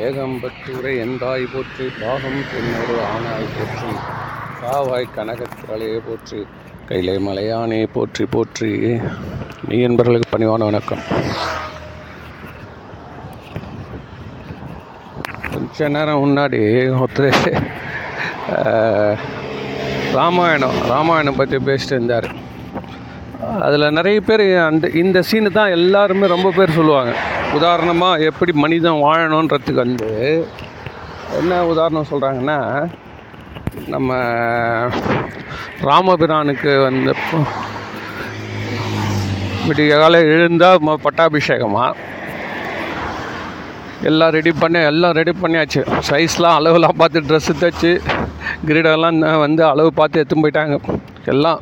ஏகம்பத்தூரை எந்தாய் போற்றி பாகம் பெண்ணொரு ஆனாய் போற்றி. காவாய் கனகத்திரளையே போற்றி கைலை மலையானே போற்றி போற்றி. நீ என்பர்களுக்கு பணிவான வணக்கம். கொஞ்ச நேரம் முன்னாடி ஒருத்தர் ராமாயணம் ராமாயணம் பற்றி பேசிட்டு இருந்தார். அதில் நிறைய பேர் அந்த இந்த சீனு தான் எல்லாருமே ரொம்ப பேர் சொல்லுவாங்க. உதாரணமாக எப்படி மனிதன் வாழணுன்றதுக்கு வந்து என்ன உதாரணம் சொல்கிறாங்கன்னா நம்ம ராமபிரானுக்கு வந்து விடிய காலை எழுந்தால் பட்டாபிஷேகமாக எல்லாம் ரெடி பண்ணி எல்லாம் ரெடி பண்ணியாச்சு. சைஸ்லாம் அளவுலாம் பார்த்து ட்ரெஸ்ஸு தைச்சு கிரீடெல்லாம் வந்து அளவு பார்த்து எடுத்துன்னு போயிட்டாங்க. எல்லாம்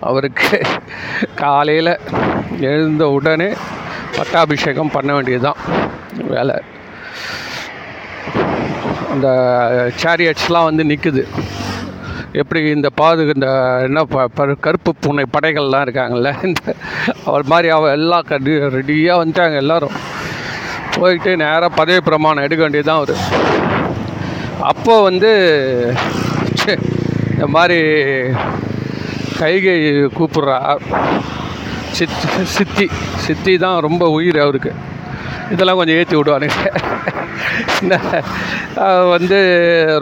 அவருக்கு காலையில் எழுந்த உடனே பட்டாபிஷேகம் பண்ண வேண்டியதுதான். வேலை. அந்த சேரியட்ஸ்லாம் வந்து நிற்குது எப்படி இந்த பாது இந்த என்ன கருப்பு பூனை படைகள்லாம் இருக்காங்கல்ல இந்த அவர் மாதிரி அவள் எல்லாம் கடி ரெடியாக வந்துட்டாங்க எல்லோரும். போயிட்டு நேராக பதவி பிரமாணம் எடுக்க வேண்டியதுதான் அவர். அப்போது வந்து இந்த மாதிரி கைகை கூப்பிட்றா. சித் சித்தி சித்தி தான் ரொம்ப உயிர் அவருக்கு. இதெல்லாம் கொஞ்சம் ஏற்றி விடுவானுங்க. வந்து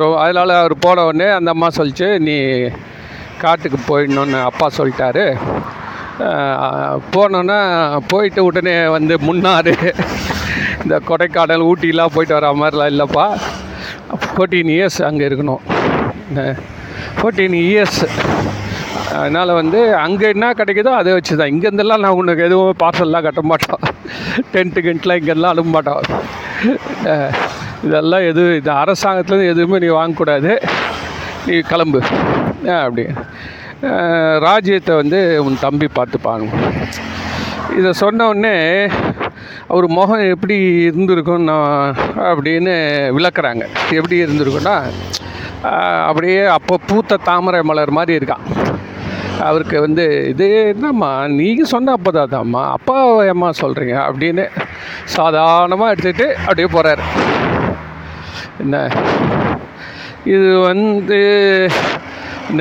ரொ- அதனால் அவர் போன உடனே அந்த அம்மா சொல்லிச்சு நீ காட்டுக்கு போயிடணும்னு அப்பா சொல்லிட்டாரு. போனோன்னா போயிட்டு உடனே வந்து முன்னார் இந்த கொடைக்கானல் ஊட்டிலாம் போயிட்டு வர மாதிரிலாம் இல்லைப்பா. ஃபோர்டீன் இயர்ஸ் அங்கே இருக்கணும். ஃபோர்டீன் இயர்ஸ் அதனால் வந்து அங்கே என்ன கிடைக்குதோ அதை வச்சு தான் இங்கேருந்தெல்லாம் நான் உனக்கு எதுவும் பார்சல்லாம் கட்ட மாட்டோம். டென்ட்டு கிண்ட்லாம் இங்கெல்லாம் அனுப்ப மாட்டோம். இதெல்லாம் எது இது அரசாங்கத்துலேருந்து எதுவுமே நீ வாங்கக்கூடாது. நீ கிளம்பு. அப்படி. ராஜ்யத்தை வந்து உன் தம்பி பார்த்துப்பாங்க இதை சொன்ன உடனே அவர் முகம் எப்படி இருந்திருக்கும் நான் அப்படின்னு விளக்குறாங்க. எப்படி இருந்திருக்குன்னா அப்படியே அப்போ பூத்த தாமரை மலர் மாதிரி இருக்கான். அவருக்கு வந்து இது என்னம்மா? நீங்கள் சொன்ன அப்போ தாம்மா அப்பா ஏம்மா சொல்கிறீங்க அப்படின்னு சாதாரணமாக எடுத்துகிட்டு அப்படியே போகிறார் என்ன? இது வந்து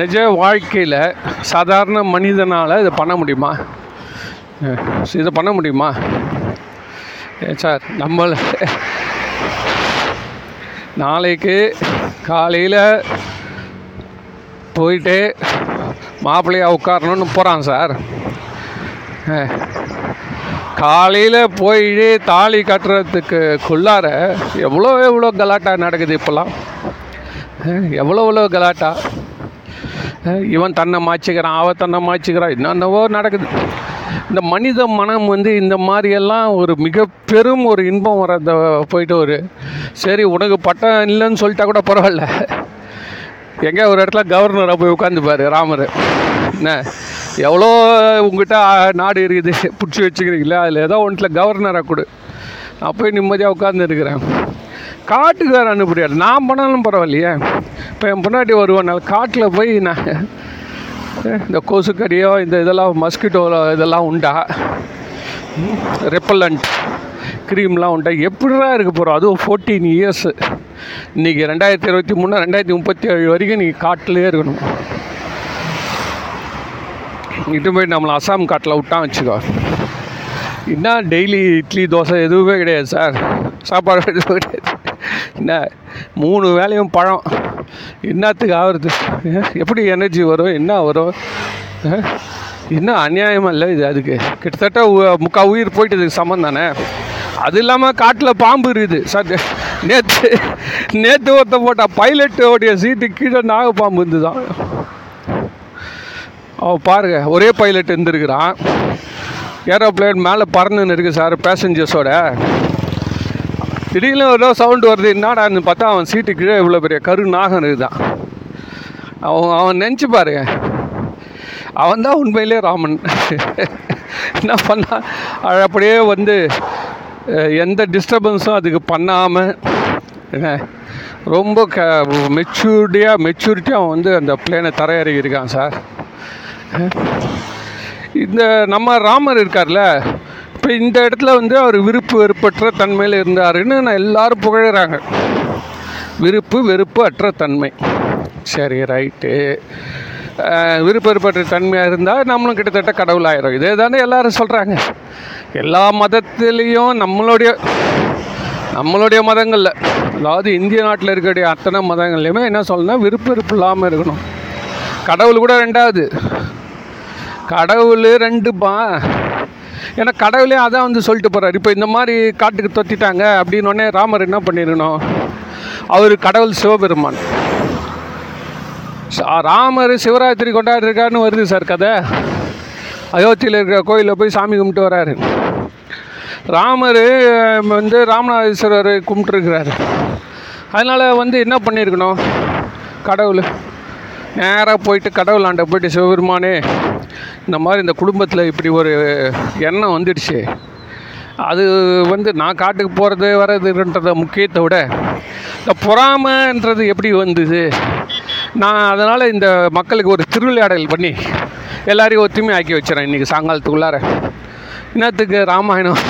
நிஜ வாழ்க்கையில் சாதாரண மனிதனால் இதை பண்ண முடியுமா? இதை பண்ண முடியுமா? சார் நம்மள நாளைக்கு காலையில் போயிட்டு மாப்பிள்ளையாக உட்காரணும்னு போகிறான் சார். காலையில் போய் தாலி கட்டுறதுக்குள்ளார எவ்வளோ எவ்வளோ கலாட்டா நடக்குது இப்போல்லாம்? எவ்வளோ எவ்வளோ கலாட்டா? இவன் தன்னை மாய்ச்சிக்கிறான் அவன் தன்னை மாய்ச்சிக்கிறான் என்னென்னவோ நடக்குது. இந்த மனித மனம் வந்து இந்த மாதிரியெல்லாம் ஒரு மிக பெரும் ஒரு இன்பம் வர போயிட்டு ஒரு சரி உனக்கு பட்டம் இல்லைன்னு சொல்லிட்டா கூட பரவாயில்ல. எங்கே ஒரு இடத்துல கவர்னராக போய் உட்காந்துப்பாரு ராமர். எவ்வளோ உங்ககிட்ட நாடு இருக்குது பிடிச்சி வச்சுக்கிறீங்களா அதில் ஏதோ ஒன்றில் கவர்னராக கொடு. நான் போய் நிம்மதியாக உட்கார்ந்து இருக்கிறேன். காட்டுக்கார அனுப்பிடியாது நான் பண்ணாலும் பரவாயில்லையே. இப்போ என் முன்னாடி வருவேன் காட்டில் போய் நான் இந்த கொசுக்கடியோ இந்த இதெல்லாம் மஸ்கிட்டோ இதெல்லாம் உண்டா? ரெப்பலண்ட் க்ரீம்லாம் உண்டா? எப்படிடா இருக்க போகிறோம் அதுவும் ஃபோர்டீன் இயர்ஸு இன்றைக்கி ரெண்டாயிரத்தி இருபத்தி மூணு ரெண்டாயிரத்தி முப்பத்தி ஏழு வரைக்கும் நீங்கள் காட்டிலே இருக்கணும். இட்டு போய் நம்மளை அசாம் காட்டில் விட்டான் வச்சுக்கோ. என்ன டெய்லி இட்லி தோசை எதுவுமே கிடையாது சார் சாப்பாடு எதுவும் கிடையாது. என்ன மூணு வேலையும் பழம். என்னத்துக்கு ஆகுறது எப்படி எனர்ஜி வரும்? என்ன வரும்? என்ன அநியாயமாக இல்லை இது அதுக்கு? கிட்டத்தட்ட உ- முக்கால் உயிர் போயிட்டு இதுக்கு சம்மந்தம் தானே? அது இல்லாமல் காட்டில் பாம்பு இருக்குது. சார் நேற்று நேற்று ஒருத்த போட்டால் பைலட்டோடைய சீட்டு கீழே நாகப்பாம்பு இருந்துதான். அவன் பாருங்க ஒரே பைலட் இருந்திருக்கிறான். ஏரோப்ளேன் மேலே பறந்துன்னு இருக்கு சார் பேசஞ்சர்ஸோட திடீர்னு ஏதோ சவுண்டு வருது என்னடான்னு பார்த்தா அவன் சீட்டு கீழே இவ்வளோ பெரிய கரு நாகம் இருக்குதான். அவன் அவன் நினச்சி பாருங்க. அவன் தான் உண்மையிலே ராமன். என்ன பண்ணான் அப்படியே வந்து எந்த டிஸ்டர்பன்ஸும் அதுக்கு பண்ணாமல் என்ன ரொம்ப க மெச்சூர்டியாக மெச்சூரிட்டியாக அவன் வந்து அந்த பிளேனை தரையிறங்கி சார் இந்த நம்ம ராமர் இருக்கார்ல இப்போ இந்த இடத்துல வந்து அவர் விருப்பு வெறுப்பற்ற தன்மையில் இருந்தாருன்னு நான் எல்லாரும் புகழறாங்க. விருப்பு வெறுப்பு அற்ற தன்மை. சரி ரைட்டு. விருப்ப வெறுப்பற்ற தன்மையாக இருந்தால் நம்மளும் கிட்டத்தட்ட கடவுள் ஆயிரும். இதே தானே எல்லாரும் சொல்கிறாங்க எல்லா மதத்துலேயும் நம்மளுடைய நம்மளுடைய மதங்களில் அதாவது இந்திய நாட்டில் இருக்கக்கூடிய அத்தனை மதங்கள்லையுமே என்ன சொல்லணும்னா விருப்ப வெறுப்பு இல்லாமல் இருக்கணும். கடவுள் கூட ரெண்டாவது. கடவுள் ரெண்டு பா. ஏன்னா கடவுளே அதான் வந்து சொல்லிட்டு போகிறார் இப்போ இந்த மாதிரி காட்டுக்கு தொத்திட்டாங்க அப்படின்னு ராமர் என்ன பண்ணிருக்கணும்? அவர் கடவுள் சிவபெருமான். ராமர் சிவராத்திரி கொண்டாடிருக்காருன்னு வருது சார் கதை. அயோத்தியில் இருக்கிற கோயிலில் போய் சாமி கும்பிட்டு வராரு. ராமர் வந்து ராமநாதேஸ்வரர் கும்பிட்டுருக்கிறாரு. அதனால் வந்து என்ன பண்ணியிருக்கணும் கடவுள். நேராக போயிட்டு கடவுளாண்ட போயிட்டு சிவபெருமானே இந்த மாதிரி இந்த குடும்பத்தில் இப்படி ஒரு எண்ணம் வந்துடுச்சு. அது வந்து நான் காட்டுக்கு போகிறது வர்றதுன்றத முக்கியத்தை விட இந்த பொறாமைன்றது எப்படி வந்தது? நான் அதனால் இந்த மக்களுக்கு ஒரு திருவிளையாடல் பண்ணி எல்லாரையும் ஒத்துமை ஆக்கி வச்சிடறேன் இன்றைக்கி சாயங்காலத்துக்குள்ளார. என்னத்துக்கு ராமாயணம்.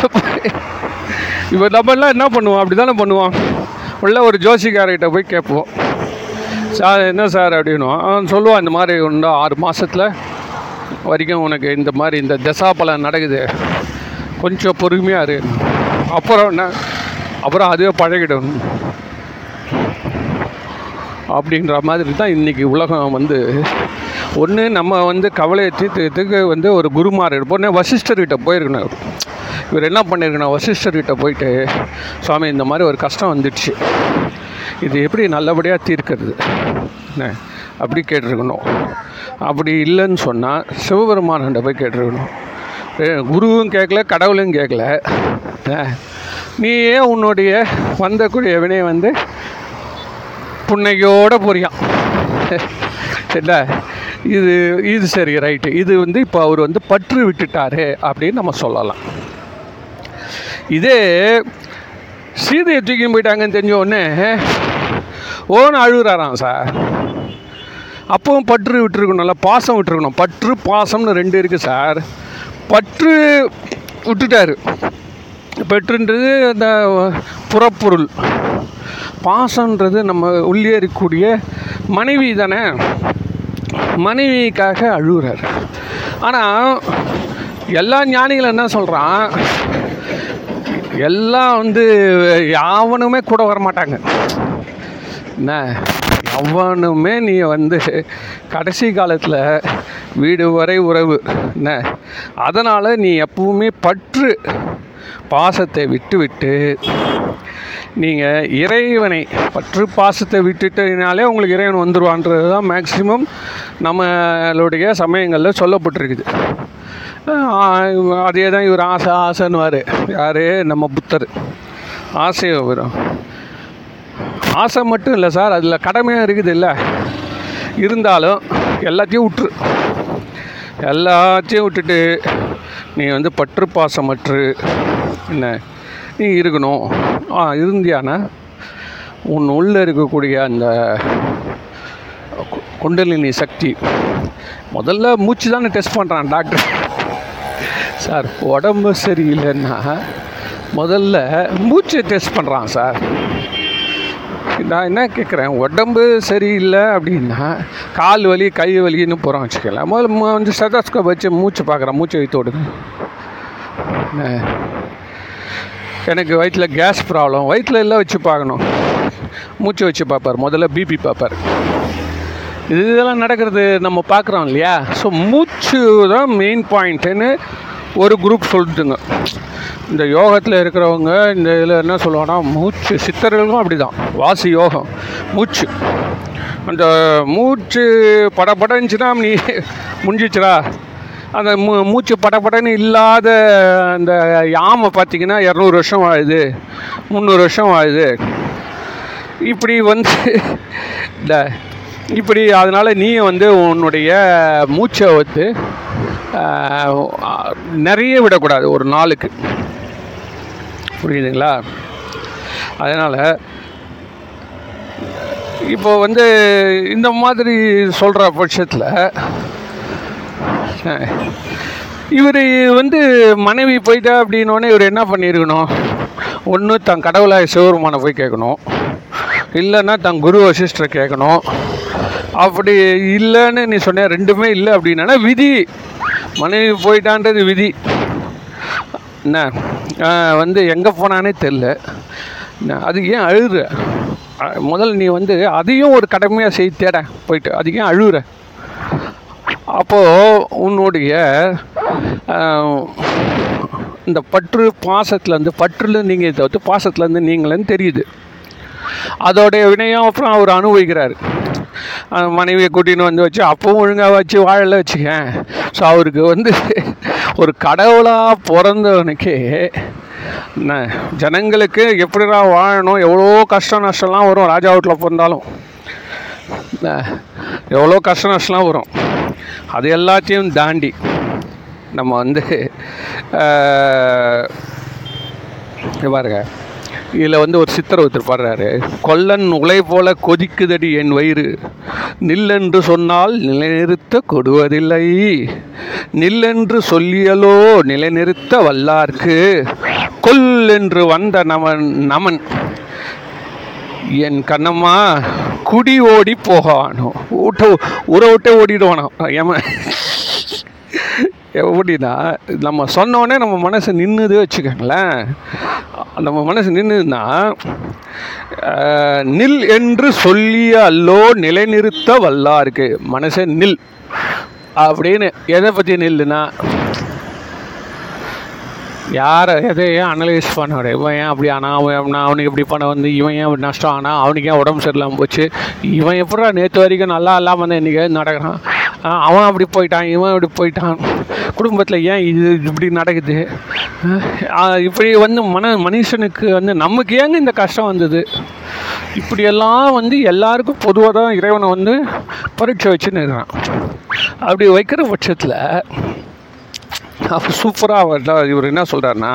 இப்போ நம்மளாம் என்ன பண்ணுவோம்? அப்படி தானே பண்ணுவோம். உள்ள ஒரு ஜோசிக்காரர்கிட்ட போய் கேட்போம். சார் என்ன சார் அப்படின்னு அவன் சொல்லுவான் இந்த மாதிரி ஒன்று ஆறு மாதத்தில் வரைக்கும் உனக்கு இந்த மாதிரி இந்த தசாபலம் நடக்குது. கொஞ்சம் பொறுமையாக இரு. அப்புறம் என்ன? அப்புறம் அதுவே பழகிடும். அப்படின்ற மாதிரி தான் இன்றைக்கி உலகம் வந்து. ஒன்று நம்ம வந்து கவலையை தீர்த்துக்கிறதுக்கு வந்து ஒரு குருமார் உடனே வசிஷ்டர்கிட்ட போயிருக்கணும். இவர். இவர் என்ன பண்ணியிருக்கணும் வசிஷ்டர்கிட்ட போயிட்டு சுவாமி இந்த மாதிரி ஒரு கஷ்டம் வந்துடுச்சு. இது எப்படி நல்லபடியாக தீர்க்கிறது? என்ன? அப்படி கேட்டிருக்கணும். அப்படி இல்லைன்னு சொன்னால் சிவபெருமான்கிட்ட போய் கேட்டிருக்கணும். குருவும் கேட்கல கடவுளும் கேட்கல. நீயே உன்னுடைய வந்தக்கூடிய வினையை வந்து புன்னையோட புரியான் இல்லை இது இது சரி ரைட்டு. இது வந்து இப்போ அவர் வந்து பற்று விட்டுட்டாரு அப்படின்னு நம்ம சொல்லலாம். இதே சீதையை தூக்கி போயிட்டாங்கன்னு தெரிஞ்ச உடனே ஓன்னு அழுகுறாராம் சார். அப்பவும் பற்று விட்டுருக்கணும்ல பாசம் விட்டுருக்கணும். பற்று பாசம்னு ரெண்டு இருக்குது சார். பற்று விட்டுட்டாரு. பற்றுன்றது அந்த புறப்பொருள். பாசன்றது நம்ம உள்ளே இருக்கக்கூடிய மனைவி தானே. மனைவிக்காக அழுகிறார். ஆனால் எல்லா ஞானிகளும் என்ன சொல்கிறான் எல்லாம் வந்து யாவனுமே கூட வரமாட்டாங்க. என்ன? எவனுமே நீ வந்து கடைசி காலத்தில் வீடு வரை உறவு. என்ன அதனால் நீ எப்பவுமே பற்று. பாசத்தை விட்டு விட்டு நீங்கள் இறைவனை பற்று பாசத்தை விட்டுட்டதுனாலே உங்களுக்கு இறைவன் வந்துடுவான்றது தான் மேக்சிமம் நம்மளுடைய சமயங்களில் சொல்லப்பட்டிருக்குது. அதே தான் இவர் ஆசை ஆசைன்னுவார். யார்? நம்ம புத்தர். ஆசையை வரும் ஆசை மட்டும் இல்லை சார் அதில் கடமையாக இருக்குது இல்லை. இருந்தாலும் எல்லாத்தையும் விட்டுரு எல்லாத்தையும் விட்டுட்டு நீ வந்து பற்று பாசமற்று என்ன நீ இருக்கணும். ஆ இருந்தியானா? உன் உள்ளே இருக்கக்கூடிய அந்த கு- குண்டலினி சக்தி. முதல்ல மூச்சு தானே டெஸ்ட் பண்ணுறான் டாக்டர் சார் உடம்பு சரியில்லைன்னா முதல்ல மூச்சை டெஸ்ட் பண்ணுறான் சார். நான் என்ன கேட்குறேன் உடம்பு சரியில்லை அப்படின்னா கால் வலி கை வலின்னு போகிறோம் வச்சுக்கலாம் முதல்ல வந்து ஸ்டெதாஸ்கோப் வச்சு மூச்சு பார்க்குறேன் மூச்சு வைத்து விடுங்க. எனக்கு வயிற்றில் கேஸ் ப்ராப்ளம் வயிற்றில் எல்லாம் வச்சு பார்க்கணும். மூச்சு வச்சு பார்ப்பார் முதல்ல பிபி பார்ப்பார். இது இதெல்லாம் நடக்கிறது நம்ம பார்க்குறோம் இல்லையா? ஸோ மூச்சு தான் மெயின் பாயிண்ட்டுன்னு ஒரு குரூப் சொல்லிட்டுங்க. இந்த யோகத்தில் இருக்கிறவங்க இந்த இதில் என்ன சொல்லுவாங்கன்னா மூச்சு சித்தர்களுக்கும் அப்படி தான் வாசி யோகம் மூச்சு. அந்த மூச்சு படபடந்துச்சுன்னா நீ முடிஞ்சிச்சுடா. அந்த மூ மூச்சு படப்படன்னு இல்லாத அந்த யாமை பார்த்தீங்கன்னா இரநூறு வருஷம் ஆகுது முந்நூறு வருஷம் ஆகுது இப்படி வந்து இந்த இப்படி அதனால் நீ வந்து உன்னுடைய மூச்சை வந்து நிறைய விடக்கூடாது ஒரு நாளுக்கு. புரியுதுங்களா? அதனால் இப்போ வந்து இந்த மாதிரி சொல்கிற பட்சத்தில் இவர் வந்து மனைவி போயிட்டா அப்படின்னோடனே இவர் என்ன பண்ணியிருக்கணும் ஒன்று தன் கடவுளாக சிவருமான போய் கேட்கணும். இல்லைன்னா தன் குரு வசிஷ்டரை கேட்கணும். அப்படி இல்லைன்னு நீ சொன்ன ரெண்டுமே இல்லை அப்படின்னா விதி மனைவி போயிட்டான்றது விதி. என்ன? வந்து எங்கே போனானே தெரில. அது ஏன் அழுகுற? முதல் முதல்ல நீ வந்து அதையும் ஒரு கடமையாக செய்ய தேட போயிட்டு. அது ஏன் அழுகுற? அப்போது உன்னுடைய இந்த பற்று பாசத்துலேருந்து பற்றுலேருந்து நீங்கள் தவிர்த்து பாசத்துலேருந்து நீங்களேன்னு தெரியுது. அதோடைய வினையும் அப்புறம் அவர் அனுபவிக்கிறார். மனைவியை கூட்டின்னு வந்து வச்சு அப்பவும் ஒழுங்காக வச்சு வாழல வச்சுக்கேன். ஸோ அவருக்கு வந்து ஒரு கடவுளாக பிறந்தவனுக்கு என்ன ஜனங்களுக்கு எப்படிடா வாழணும் எவ்வளோ கஷ்டம் நஷ்டம்லாம் வரும் ராஜா வீட்டில் பிறந்தாலும். எவ்வளோ கஷ்ட நஷ்டம்லாம் வரும். அது எல்லாத்தையும் தாண்டி நம்ம வந்து பாருங்கள் பாருங்க. இதில் வந்து ஒரு சித்தர் ஒருத்தர் பாடுறாரு. கொல்லன் உலை போல கொதிக்குதடி என் வயிறு. நில்லென்று சொன்னால் நிலைநிறுத்த கொடுவதில்லை. நில்லென்று சொல்லியலோ நிலைநிறுத்த வல்லார்க்கு. கொல் என்று வந்த நமன் நமன். என் கண்ணம்மா குடி ஓடி போகவானோ ஊட்ட உற விட்டே ஓடிடுவானோ. ஏமா எப்படின்னா நம்ம சொன்னோடனே நம்ம மனசு நின்றுதே வச்சுக்கோங்களேன். நம்ம மனசு நின்றுதுன்னா நில் என்று சொல்லிய அல்லோ நிலைநிறுத்த வல்லா இருக்கு. மனசே நில். அப்படின்னு எதை பற்றி நில்லுனா யாரை எதையும் அனலைஸ் பண்ண இவன் ஏன் அப்படி ஆனால் அவன் அவன் அவனுக்கு இப்படி பண்ண வந்து இவன் ஏன் இப்படி நஷ்டம் ஆனால் அவனுக்கு ஏன் உடம்பு சரியில்லாமல் போச்சு? இவன் எப்படா நேற்று வரைக்கும் நல்லா இல்லாமல் வந்து இன்றைக்கி நடக்கிறான்? அவன் அப்படி போயிட்டான் இவன் இப்படி போயிட்டான். குடும்பத்தில் ஏன் இது இப்படி நடக்குது? இப்படி வந்து மன மனுஷனுக்கு வந்து நமக்கு ஏங்க இந்த கஷ்டம் வந்தது? இப்படியெல்லாம் வந்து எல்லாருக்கும் பொதுவாக தான் இறைவனை வந்து பரீட்சை வச்சுன்னு இருக்கிறான். அப்படி வைக்கிற பட்சத்தில் அப்போ சூப்பராக அவர் இவர் என்ன சொல்கிறாருன்னா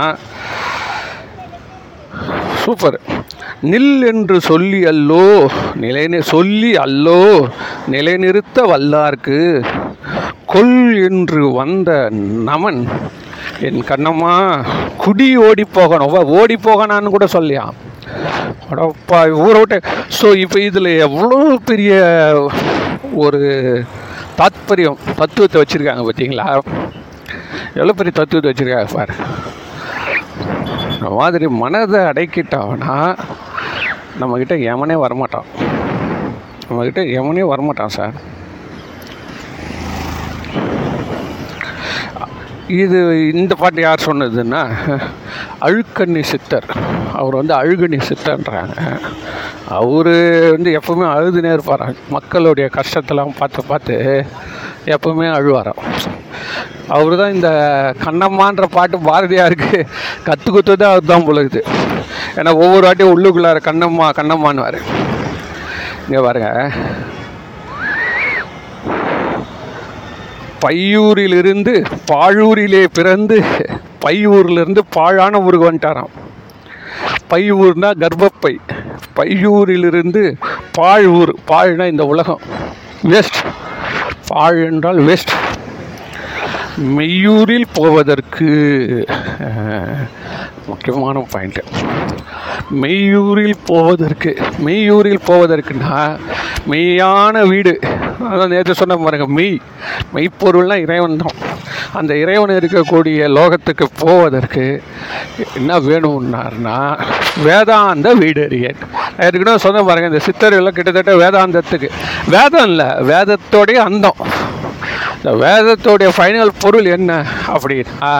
சூப்பர் நில் என்று சொல்லி அல்லோ நிலை சொல்லி அல்லோ நிலைநிறுத்த வல்லார்க்கு கொல் என்று வந்த நமன் என் கண்ணம்மா குடி ஓடி போகணும். ஓடி போகணான்னு கூட சொல்லியான் அடப்பா ஊரை விட்டு. ஸோ இப்போ இதில் எவ்வளோ பெரிய ஒரு தாத்பரியம் தத்துவத்தை வச்சுருக்காங்க பார்த்தீங்களா எவ்வளோ பெரிய தத்துவத்தை வச்சுருக்காங்க பாரு. இந்த மாதிரி மனதை அடக்கிட்டான்னா நம்மக்கிட்ட எமனே வரமாட்டான். நம்மக்கிட்ட எமனே வரமாட்டான் சார். இது இந்த பாட்டு யார் சொன்னதுன்னா அழுக்கண்ணி சித்தர். அவர் வந்து அழுகண்ணி சித்தர்ன்றாங்க. அவர் வந்து எப்பவுமே அழுதுனே இருப்பாராம் மக்களுடைய கஷ்டத்தெல்லாம் பார்த்து பார்த்து எப்பவுமே அழுவாராம் அவர் தான் இந்த கண்ணம்மான்ற பாட்டு பாரதியாருக்கு கற்று குத்துறது அவர் தான் பொழுது ஏன்னா ஒவ்வொரு வாட்டியும் உள்ளுக்குள்ளார கண்ணம்மா கண்ணம்மான்னு இங்கே பாருங்க. பையூரிலிருந்து பாழூரிலே பிறந்து பையூரிலிருந்து பாழான ஊருக்கு வந்துட்டாராம். பையூர்னா கர்ப்பப்பை. பையூரிலிருந்து பாழ் ஊர் பாழ்னா இந்த உலகம். வேஸ்ட் பாழ் என்றால் வேஸ்ட் மெய்யூரில் போவதற்கு முக்கியமான பாயிண்ட்டு மெய்யூரில் போவதற்கு மெய்யூரில் போவதற்குன்னா மெய்யான வீடு. அதான் நேற்று சொன்ன பாருங்க மெய் மெய்ப்பொருள்னா இறைவன் தான் அந்த இறைவன் இருக்கக்கூடிய லோகத்துக்கு போவதற்கு என்ன வேணும்னாருன்னா வேதாந்த வீடு ஏற்கனவே சொன்ன பாருங்க இந்த சித்தர்கள் கிட்டத்தட்ட வேதாந்தத்துக்கு. வேதம் இல்லை வேதத்தோடைய அந்தம். இந்த வேதத்தோடைய ஃபைனல் பொருள் என்ன அப்படின்னா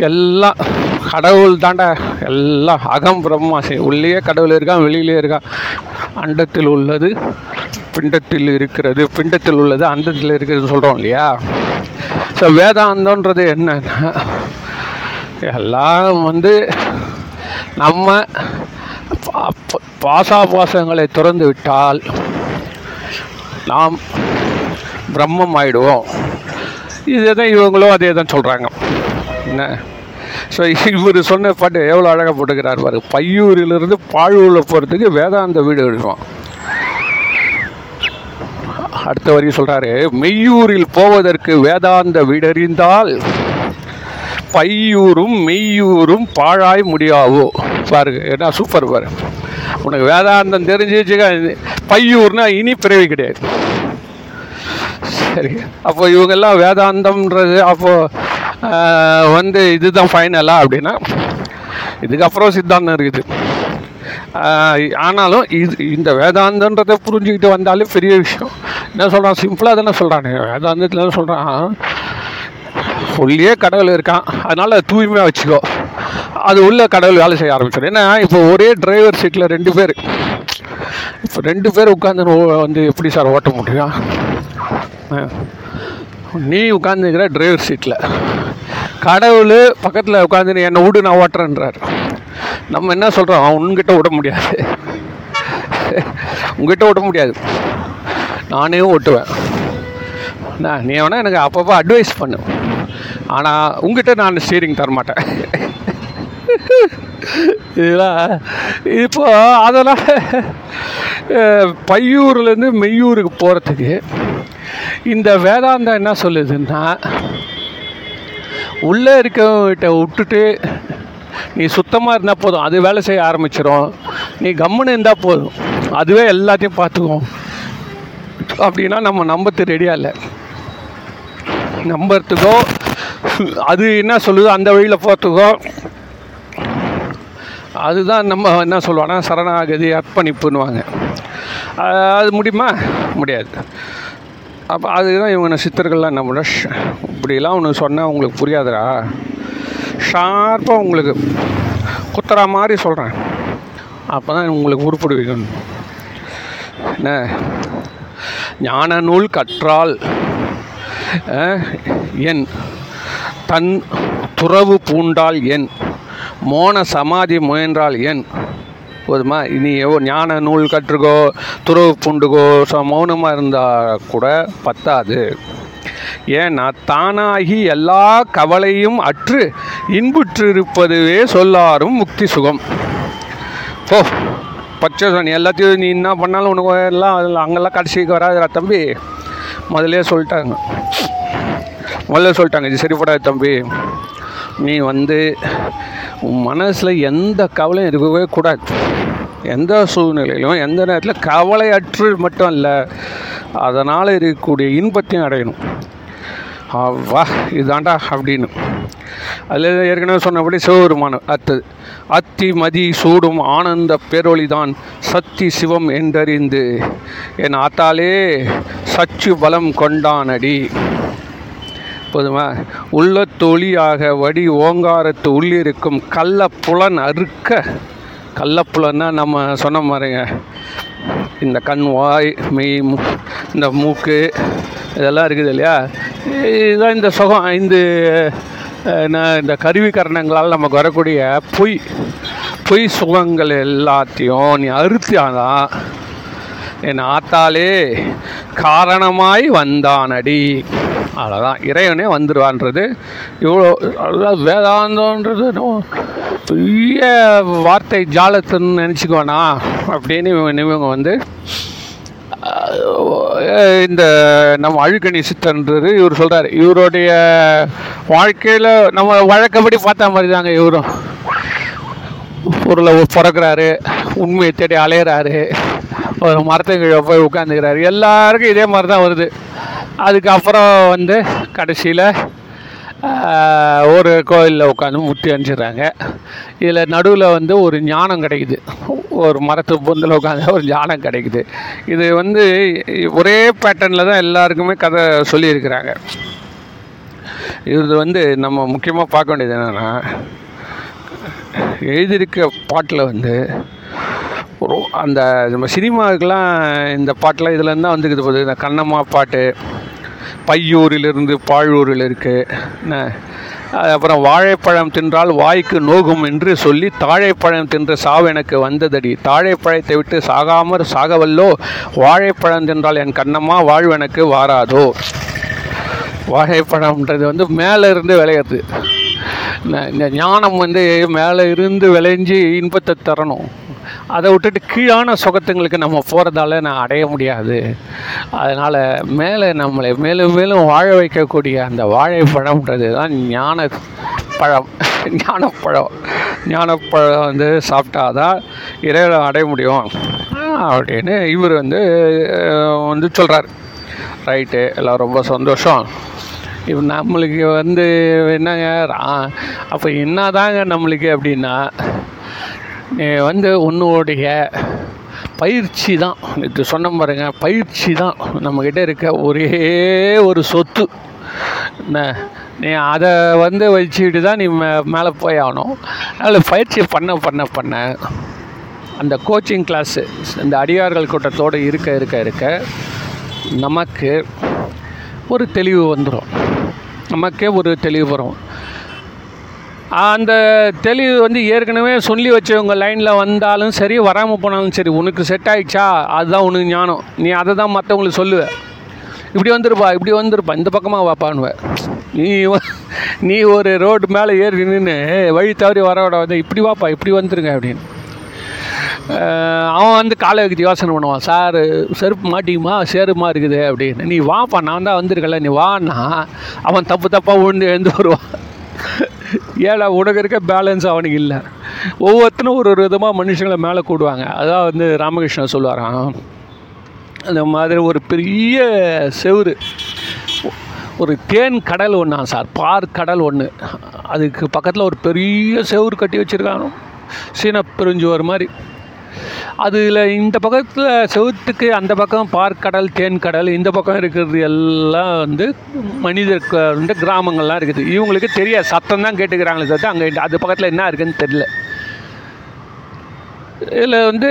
எல்லாம் கடவுள் தாண்டா எல்லாம் அகம் பிரம்மாசி உள்ளே கடவுள் இருக்கான் வெளியிலே இருக்கான். அண்டத்தில் உள்ளது பிண்டத்தில் இருக்கிறது பிண்டத்தில் உள்ளது அண்டத்தில் இருக்கிறதுன்னு சொல்கிறோம் இல்லையா? ஸோ வேதாந்தன்றது என்ன? எல்லாம் வந்து நம்ம பாசாபாசங்களை திறந்து விட்டால் நாம் பிரம்மம் ஆயிடுவோம் இதே தான் இவங்களும் அதே தான் சொல்கிறாங்க என்ன? ஸோ இவர் சொன்ன பாட்டு எவ்வளோ அழகாக போட்டுக்கிறார் பாரு. பையூரிலிருந்து பாழூரில் போகிறதுக்கு வேதாந்த வீடு எடுக்கும் அடுத்த வரி சொல்கிறாரு மெய்யூரில் போவதற்கு வேதாந்த வீடறிந்தால் பையூரும் மெய்யூரும் பாழாய் முடியாவோ? பாருங்க என்ன சூப்பர் பாரு. உனக்கு வேதாந்தம் தெரிஞ்சிச்சுக்க பையூர்னா இனி பிறவி கிடையாது. சரி அப்போ இவங்கெல்லாம் வேதாந்தம்ன்றது அப்போது வந்து இதுதான் ஃபைனலா அப்படின்னா இதுக்கப்புறம் சித்தாந்தம் இருக்குது. ஆனாலும் இது இந்த வேதாந்தன்றதை புரிஞ்சுக்கிட்டு வந்தாலே பெரிய விஷயம். என்ன சொல்கிறான் சிம்பிளாக தானே சொல்கிறான் வேதாந்தத்தில் என்ன சொல்கிறான் உள்ளே கடவுள் இருக்கான். அதனால் தூய்மையாக வச்சுக்கோ. அது உள்ளே கடவுள் வேலை செய்ய ஆரம்பிச்சிடும். ஏன்னா இப்போ ஒரே டிரைவர் சீட்டில் ரெண்டு பேர். இப்போ ரெண்டு பேர் உட்காந்து வந்து எப்படி சார் ஓட்ட முடியும்? நீ உட்காந்துக்கிற டிரைவர் சீட்டில் கடவுள் பக்கத்தில் உட்காந்து என்னை விடு நான் ஓட்டுறேன்றார். நம்ம என்ன சொல்கிறோம் உன்கிட்ட விட முடியாது. உங்ககிட்ட விட முடியாது. நானே ஓட்டுவேன். நான் நீ வேணால் எனக்கு அப்பப்போ அட்வைஸ் பண்ணு. ஆனால் உங்ககிட்ட நான் ஸ்டீரிங் தரமாட்டேன். இதெல்லாம் இப்போ அதெல்லாம் பையூர்லேருந்து மெய்யூருக்கு போகிறதுக்கு இந்த வேதாந்தம் என்ன சொல்லுதுன்னா உள்ளே இருக்கவங்கிட்ட விட்டுட்டு நீ சுத்தமாக இருந்தால் போதும். அது வேலை செய்ய ஆரம்பிச்சிடும் நீ கம்முன்னு இருந்தால் போதும். அதுவே எல்லாத்தையும் பார்த்துக்கும். அப்படின்னா நம்ம நம்பத்து ரெடியாக இல்லை. நம்புறதுக்கோ அது என்ன சொல்லுதோ அந்த வழியில் போகிறதுக்கோ அதுதான் நம்ம என்ன சொல்லுவாங்கன்னா சரணாகதி அர்ப்பணிப்புன்னுவாங்க. அது முடியுமா? முடியாது. அப்போ அதுதான் இவங்க சித்தர்கள்லாம் என்ன பண்ண இப்படிலாம் ஒன்று சொன்னால் உங்களுக்கு புரியாதுடா. ஷார்ப்பாக உங்களுக்கு குத்துறா மாதிரி சொல்கிறேன் அப்போ தான் உங்களுக்கு உருப்படுவீங்க. என்ன? ஞான நூல் கற்றால் என் தன் துறவு பூண்டால் என் மோன சமாதி முயன்றால் என் போதுமா? இனி எவ்வளோ ஞான நூல் கற்றுக்கோ துறவு பூண்டுக்கோ ஸோ மௌனமாக இருந்தால் கூட பத்தாது. ஏன்னா தானாகி எல்லா கவலையும் அற்று இன்புற்றிருப்பதுவே சொல்லாரும் முக்தி சுகம். ஓ பச்சை நீ எல்லாத்தையும் நீ என்ன பண்ணாலும் உனக்கு எல்லாம் அதில் அங்கெல்லாம் கடைசிக்கு வராதுரா தம்பி. முதலே சொல்லிட்டாங்க. முதல்ல சொல்லிட்டாங்க இது சரிப்படாது தம்பி. நீ வந்து உன் மனசில் எந்த கவலையும் இருக்கவே கூடாது. எந்த சூழ்நிலையிலும் எந்த நேரத்தில் கவலையற்று மட்டும் இல்லை அதனால் இருக்கக்கூடிய இன்பத்தையும் அடையணும். வா இதாண்டா அப்படின்னு. அதில் ஏற்கனவே சொன்னபடி சிவபெருமானம் அத்தது அத்தி மதி சூடும் ஆனந்த பேரொளிதான் சக்தி சிவம் என்றறிந்து என் ஆத்தாலே சச்சு பலம் கொண்டானடி. போதுமா? உள்ள தொழியாக வடி ஓங்காரத்து உள்ளிருக்கும் கள்ளப்புலன் அறுக்க. கள்ளப்புலன்னா நம்ம சொன்ன மாதிரிங்க. இந்த கண் வாய் மெய் இந்த மூக்கு இதெல்லாம் இருக்குது இல்லையா? இதுதான் இந்த சுகம் இந்த என்ன, இந்த கருவி கரணங்களால் நமக்கு வரக்கூடிய பொய் பொய் சுகங்கள் எல்லாத்தையும் நீ அறுத்தியாதான் என் ஆத்தாலே காரணமாய் வந்தானடி அவ்வளோதான் இறைவனே வந்துடுவான்றது இவ்வளோ அதாவது வேதாந்தன்றது பெரிய வார்த்தை ஜாலத்துன்னு நினச்சிக்குவானா? அப்படின்னு இவங்க வந்து இந்த நம்ம அழுக்கணி சித்தன்றது இவர் சொல்கிறார் இவருடைய வாழ்க்கையில் நம்ம வழக்கப்படி பார்த்தா மாதிரி தாங்க இவரும். ஊரில் பிறக்கிறாரு உண்மையை தேடி அலையிறாரு. ஒரு கீழே போய் உட்காந்துக்கிறாரு எல்லாருக்கும் இதே மாதிரி தான் வருது. அதுக்கப்புறம் வந்து கடைசியில் ஒரு கோயிலில் உட்காந்து முட்டி அணிச்சிடுறாங்க இதில் நடுவில் வந்து ஒரு ஞானம் கிடைக்குது. ஒரு மரத்து பொந்தில் உட்காந்து ஒரு ஞானம் கிடைக்குது. இது வந்து ஒரே பேட்டர்னில் தான் எல்லாருக்குமே கதை சொல்லியிருக்கிறாங்க. இது வந்து நம்ம முக்கியமாக பார்க்க வேண்டியது என்னென்னா எழுதியிருக்க பாட்டில் வந்து ஒரு அந்த நம்ம சினிமாவுக்கெலாம் இந்த பாட்டெலாம் இதில் தான் வந்துக்குது போகுது இந்த கண்ணம்மா பாட்டு பையூரிலிருந்து பாழூரில் இருக்குது அப்புறம் வாழைப்பழம் தின்றால் வாய்க்கு நோகும் என்று சொல்லி தாழைப்பழம் தின்ற சாவு எனக்கு வந்ததடி. தாழைப்பழத்தை விட்டு சாகாமற் சாகவல்லோ? வாழைப்பழம் தின்றால் என் கண்ணம்மா வாழ்வு எனக்கு வாராதோ? வாழைப்பழம்ன்றது வந்து மேலே இருந்து விளையிறது. இந்த- இந்த ஞானம் வந்து மேலே இருந்து விளைஞ்சி இன்பத்தை தரணும். அதை விட்டுட்டு கீழான சுகத்துங்களுக்கு நம்ம போகிறதால நான் அடைய முடியாது. அதனால் மேலே நம்மளை மேலும் மேலும் வாழ வைக்கக்கூடிய அந்த வாழைப்பழம்ன்றது தான் ஞான பழம். ஞானப்பழம். ஞானப்பழம் வந்து சாப்பிட்டா தான் இறைவனை அடைய முடியும். அப்படின்னு இவர் வந்து வந்து சொல்கிறார் ரைட்டு எல்லாம் ரொம்ப சந்தோஷம். இப்போ நம்மளுக்கு வந்து என்னங்க ரா- அப்போ என்னதாங்க நம்மளுக்கு அப்படின்னா வந்து உன்னுடைய பயிற்சி தான். இது சொன்ன பாருங்க பயிற்சி தான். நம்மக்கிட்ட இருக்க ஒரே ஒரு சொத்து. என்ன நீ அதை வந்து வச்சுக்கிட்டு தான் நீ மே மேலே போய் ஆகணும். அதில் பயிற்சி பண்ண பண்ண பண்ண அந்த கோச்சிங் கிளாஸு இந்த அடியார்கள் கூட்டத்தோடு இருக்க இருக்க இருக்க நமக்கு ஒரு தெளிவு வந்துடும் நமக்கே ஒரு தெளிவு வரும். அந்த தெளிவு வந்து ஏற்கனவே சொல்லி வச்சவங்க லைனில் வந்தாலும் சரி வராமல் போனாலும் சரி உனக்கு செட் ஆயிடுச்சா? அதுதான் உனக்கு ஞானம். நீ அதை தான் மற்றவங்களுக்கு சொல்லுவ. இப்படி வந்துருப்பா இப்படி வந்துருப்பா இந்த பக்கமாக வாப்பான்னுவ நீ வ- நீ ஒரு ரோடு மேலே ஏறி நின்று வழி தவறி வரவிட வந்து இப்படி வாப்பா இப்படி வந்துருங்க அப்படின்னு. அவன் வந்து காலை வைக்கிட்டு யோசனை பண்ணுவான். சார் செருப்பு மாட்டிக்குமா? சேருமா இருக்குது அப்படின்னு. நீ வாப்பா நான் தான் வந்திருக்கல நீ வான்னா. அவன் தப்பு தப்பாக விழுந்து எழுந்து வருவான். ஏடா உனக்கு இருக்க பேலன்ஸ் அவனுக்கு இல்லை. ஒவ்வொருத்தரும் ஒரு ஒரு விதமாக மனுஷங்களை மேலே கூடுவாங்க. அதான் வந்து ராமகிருஷ்ணன் சொல்லுவாராம். அந்த மாதிரி ஒரு பெரிய செவுரு. ஒரு தேன் கடல் ஒன்றா சார் பார் கடல் ஒன்று அதுக்கு பக்கத்தில் ஒரு பெரிய செவுரு கட்டி வச்சுருக்கானோ சீன பெருஞ்சுவர் மாதிரி. அதில் இந்த பக்கத்தில் செவுத்துக்கு அந்த பக்கம் பார்க்கடல் தேன் கடல் இந்த பக்கம் இருக்கிறது எல்லாம் வந்து மனிதர் வந்து கிராமங்கள்லாம் இருக்குது. இவங்களுக்கு தெரியாது. சத்தம் தான் கேட்டுக்கிறாங்களே தவிர்த்து அங்கே அது பக்கத்தில் என்ன இருக்குதுன்னு தெரியல. இதில் வந்து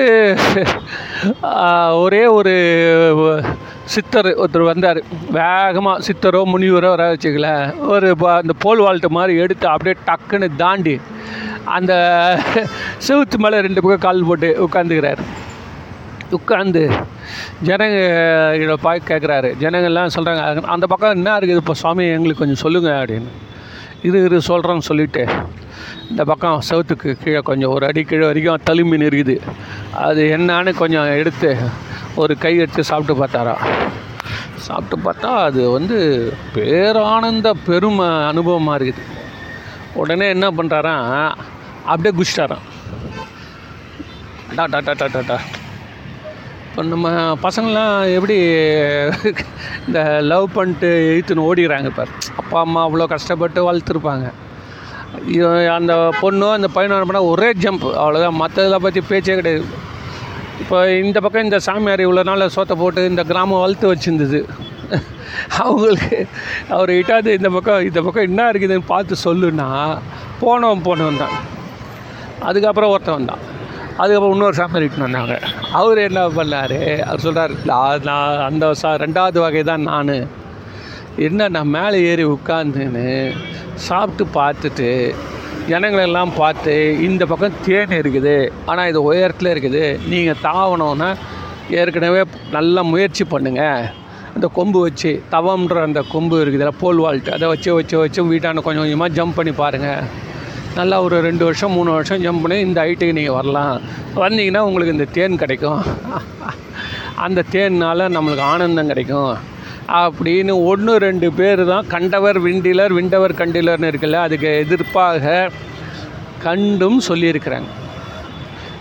ஒரே ஒரு சித்தர் ஒருத்தர் வந்தார். வேகமாக சித்தரோ முனிவரோ வர வச்சுக்கல ஒரு அந்த போல் வாழ்த்து மாதிரி எடுத்து அப்படியே டக்குன்னு தாண்டி அந்த செவுத்து மேலே ரெண்டு பக்கம் கால் போட்டு உட்காந்துக்கிறார். உட்காந்து ஜனங்க இதை பார்க்க கேட்குறாரு ஜனங்கள்லாம் சொல்கிறாங்க அந்த பக்கம் என்ன இருக்குது? இப்போ சுவாமி எங்களுக்கு கொஞ்சம் சொல்லுங்கள் அப்படின்னு. இது இது சொல்கிறோன்னு சொல்லிவிட்டு இந்த பக்கம் சவுத்துக்கு கீழே கொஞ்சம் ஒரு அடி கீழே வரைக்கும் தழும்பின்னு இருக்குது அது என்னான்னு கொஞ்சம் எடுத்து ஒரு கை எடுத்து சாப்பிட்டு பார்த்தாரா. சாப்பிட்டு பார்த்தா அது வந்து பேரானந்த பெருமை அனுபவமாக இருக்குது. உடனே என்ன பண்ணுறாராம் அப்படியே குச்சிட்டாராம் டா டா டா டா டா டா. இப்போ நம்ம பசங்களாம் எப்படி இந்த லவ் பண்ணிட்டு இழுத்துன்னு ஓடிடுறாங்க இப்போ அப்பா அம்மா அவ்வளோ கஷ்டப்பட்டு வளர்த்துருப்பாங்க. அந்த பொண்ணோ அந்த பையனோ என்ன பண்ணால் ஒரே ஜம்ப் அவ்வளோதான் மற்றதெல்லாம் பற்றி பேச்சே கிடையாது. இப்போ இந்த பக்கம் இந்த சாமியார் இவ்வளோ நாள் சோத்தை போட்டு இந்த கிராமம் வளர்த்து வச்சுருந்தது. அவங்களுக்கு அவர் இட்டாது இந்த பக்கம் இந்த பக்கம் என்ன இருக்குதுன்னு பார்த்து சொல்லுன்னா போனவன் போனவன் தான். அதுக்கப்புறம் ஒருத்தன் வந்தான் அதுக்கப்புறம் இன்னொரு சாமியார் இட்டுன்னு வந்தாங்க. அவர் என்ன பண்ணார்? அவர் சொல்கிறார் நான் அந்த சா ரெண்டாவது வகை தான் நான். என்ன நான் மேலே ஏறி உட்காந்துன்னு சாப்பிட்டு பார்த்துட்டு ஜனங்களெல்லாம் பார்த்து இந்த பக்கம் தேன் இருக்குது ஆனால் இது உயரத்தில் இருக்குது நீங்கள் தாவணும்னா ஏற்கனவே நல்லா முயற்சி பண்ணுங்கள் அந்த கொம்பு வச்சு தவம்ன்ற அந்த கொம்பு இருக்குதுல்ல போல் வால்ட் அதை வச்சு வச்சு வச்சு வீட்டாண்ட கொஞ்சம் கொஞ்சமாக ஜம்ப் பண்ணி பாருங்கள் நல்லா ஒரு ரெண்டு வருஷம் மூணு வருஷம் ஜம்ப் பண்ணி இந்த ஹைட்டுக்கு நீங்கள் வரலாம். வந்தீங்கன்னா உங்களுக்கு இந்த தேன் கிடைக்கும். அந்த தேன்னால் நம்மளுக்கு ஆனந்தம் கிடைக்கும். அப்படின்னு ஒன்று ரெண்டு பேர் தான் கண்டவர் விண்டிலர் விண்டவர் கண்டிலர்னு இருக்குல்ல அதுக்கு எதிர்ப்பாக கண்டும் சொல்லியிருக்கிறாங்க.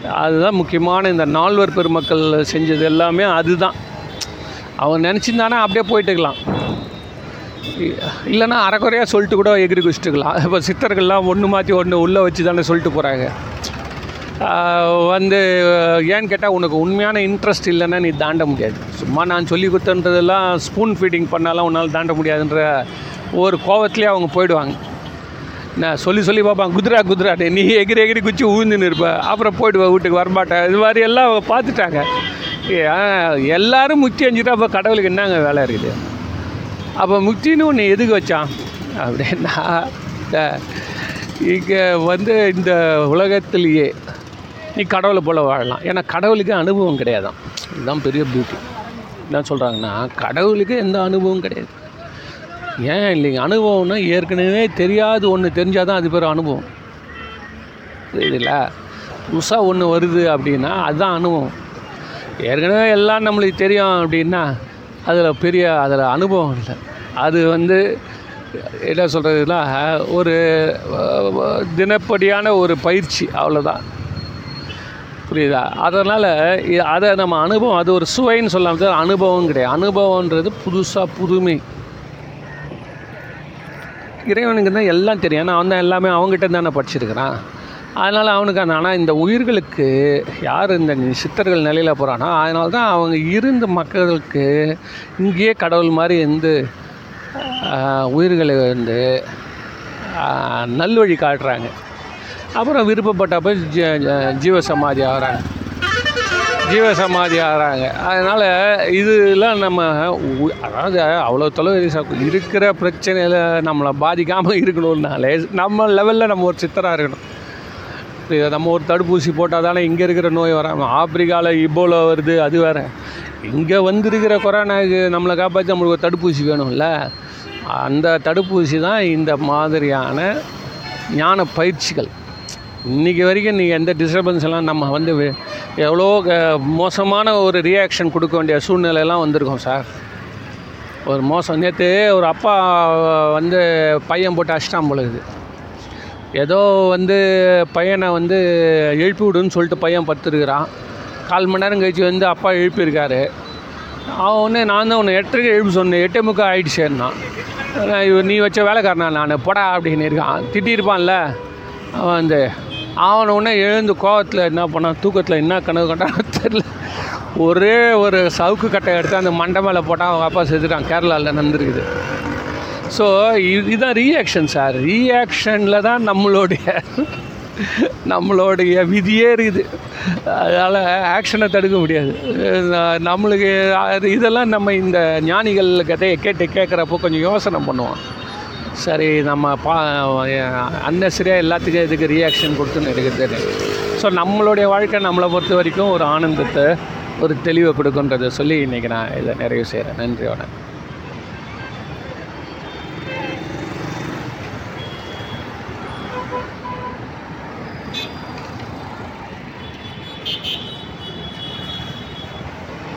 அதுதான் முக்கியமான இந்த நால்வர் பெருமக்கள் செஞ்சது எல்லாமே அதுதான். அவன் நினச்சிருந்தானா அப்படியே போயிட்டுக்கலாம். இ- இல்லைன்னா அறக்குறையாக சொல்லிட்டு கூட எகிரி குச்சிட்டுக்கலாம் இப்போ சித்தர்கள்லாம் ஒன்று மாற்றி ஒன்று உள்ளே வச்சு தானே சொல்லிட்டு போகிறாங்க வந்து ஏன்னு கேட்டால் உனக்கு உண்மையான இன்ட்ரெஸ்ட் இல்லைன்னா நீ தாண்ட முடியாது. சும்மா நான் சொல்லி கொடுத்தன்றதெல்லாம் ஸ்பூன் ஃபீடிங் பண்ணாலாம் உன்னால் தாண்ட முடியாதுன்ற ஒரு கோவத்திலே அவங்க போயிடுவாங்க. நான் சொல்லி சொல்லி பார்ப்பான் குதிரா குதிராட்டு நீ எகிரி எகிரி குச்சி ஊந்துன்னு இருப்ப. அப்புறம் போயிடுவா வீட்டுக்கு வரமாட்டேன் இது மாதிரி எல்லாம் அவங்க பார்த்துட்டாங்க. எல்லோரும் எல்லாரும் முக்தி அஞ்சுட்டா அப்போ கடவுளுக்கு என்னங்க வேலை இருக்குது? அப்போ முக்தின்னு ஒன்று எதுக்கு வச்சான்? அப்படின்னா இங்கே வந்து இந்த உலகத்திலேயே நீ கடவுளை போல் வாழலாம். ஏன்னா கடவுளுக்கு அனுபவம் கிடையாதான் இதுதான் பெரிய பியூட்டி என்ன சொல்கிறாங்கன்னா கடவுளுக்கு எந்த அனுபவம் கிடையாது. ஏன் இல்லைங்க அனுபவம்னா ஏற்கனவே தெரியாது. ஒன்று தெரிஞ்சால் தான் அது பேர் அனுபவம். புரியுதுல்ல? புதுசாக ஒன்று வருது அப்படின்னா அதுதான் அனுபவம். ஏற்கனவே எல்லாம் நம்மளுக்கு தெரியும் அப்படின்னா அதில் பெரிய அதில் அனுபவம் இல்லை. அது வந்து என்ன சொல்கிறதுனா ஒரு தினப்படியான ஒரு பயிற்சி. அவ்வளோதான் புரியுதா? அதனால் அதை நம்ம அனுபவம் அது ஒரு சுவைன்னு சொல்லாமல் அனுபவம் கிடையாது. அனுபவன்றது புதுசாக புதுமை. இறைவனுக்கு தான் எல்லாம் தெரியும். ஏன்னா அவன் தான் எல்லாமே அவங்ககிட்ட தானே படிச்சிருக்கிறான். அதனால் அவனுக்கு அந்த ஆனால் இந்த உயிர்களுக்கு யார் இந்த சித்தர்கள் நிலையில் போகிறானோ அதனால தான் அவங்க இருந்த மக்களுக்கு இங்கேயே கடவுள் மாதிரி இருந்து உயிர்களை வந்து நல்வழி காட்டுறாங்க. அப்புறம் விருப்பப்பட்டப்ப ஜீ ஜீவ சமாதி ஆகிறாங்க. ஜீவ சமாதி ஆகிறாங்க. அதனால் இதெல்லாம் நம்ம அதாவது அவ்வளோ தொலைவு இருக்கிற பிரச்சனையில் நம்மளை பாதிக்காமல் இருக்கணும்னாலே நம்ம லெவலில் நம்ம ஒரு சித்தராக இருக்கணும். நம்ம ஒரு தடுப்பூசி போட்டால் தானே இங்கே இருக்கிற நோய் வராமல் ஆப்பிரிக்காவில் இபோலா வருது அது வேறு. இங்கே வந்திருக்கிற கொரோனாவுக்கு நம்மளை காப்பாற்றி நம்மளுக்கு ஒரு தடுப்பூசி வேணும்ல. அந்த தடுப்பூசி தான் இந்த மாதிரியான ஞான பயிற்சிகள். இன்றைக்கி வரைக்கும் நீங்கள் எந்த டிஸ்டர்பன்ஸ் எல்லாம் நம்ம வந்து எவ்வளோ க- மோசமான ஒரு ரியாக்ஷன் கொடுக்க வேண்டிய சூழ்நிலையெல்லாம் வந்திருக்கோம் சார் ஒரு மோசம். நேற்று ஒரு அப்பா வந்து பையன் போட்டு அஷ்டாம் பொழுது ஏதோ வந்து பையனை வந்து எழுப்பி விடுன்னு சொல்லிட்டு பையன் படுத்துருக்கிறான். கால் மணி நேரம் கழிச்சு வந்து அப்பா எழுப்பியிருக்காரு. அவன் ஒன்று நான் தான் ஒன்று எட்டரைக்கு எழுப்பி சொன்னேன். எட்டே முக்கா ஆயிடுச்சேன்னா நான் நீ வச்ச வேலைக்காரனா நான்? போடா அப்படின்னு இருக்கான். திட்டியிருப்பான்ல. அவன் வந்து அவனை உடனே எழுந்து கோவத்தில் என்ன பண்ணான் தூக்கத்தில் என்ன கனவு கண்டானோ தெரில ஒரே ஒரு சவுக்கு கட்டை எடுத்து அந்த மண்டை மேலே போட்டால் அவங்க அப்பா செஞ்சுட்டான் கேரளாவில் நடந்துருக்குது. ஸோ இதுதான் ரியாக்ஷன் சார் ரியாக்ஷனில் தான் நம்மளுடைய நம்மளுடைய விதியே இருக்குது அதனால் ஆக்ஷனை தடுக்க முடியாது. நம்மளுக்கு அது இதெல்லாம் நம்ம இந்த ஞானிகள் கதையை கேட்டு கேட்குறப்போ கொஞ்சம் யோசனை பண்ணுவோம். சரி நம்ம பா அன்னசரியாக எல்லாத்துக்கும் இதுக்கு ரியாக்ஷன் கொடுத்துன்னு இருக்குது ஸோ நம்மளுடைய வாழ்க்கை நம்மளை பொறுத்த வரைக்கும் ஒரு ஆனந்தத்தை ஒரு தெளிவை கொடுக்குன்றதை சொல்லி இன்றைக்கி நான் இதை நிறைவு செய்கிறேன் நன்றி வணக்கம்.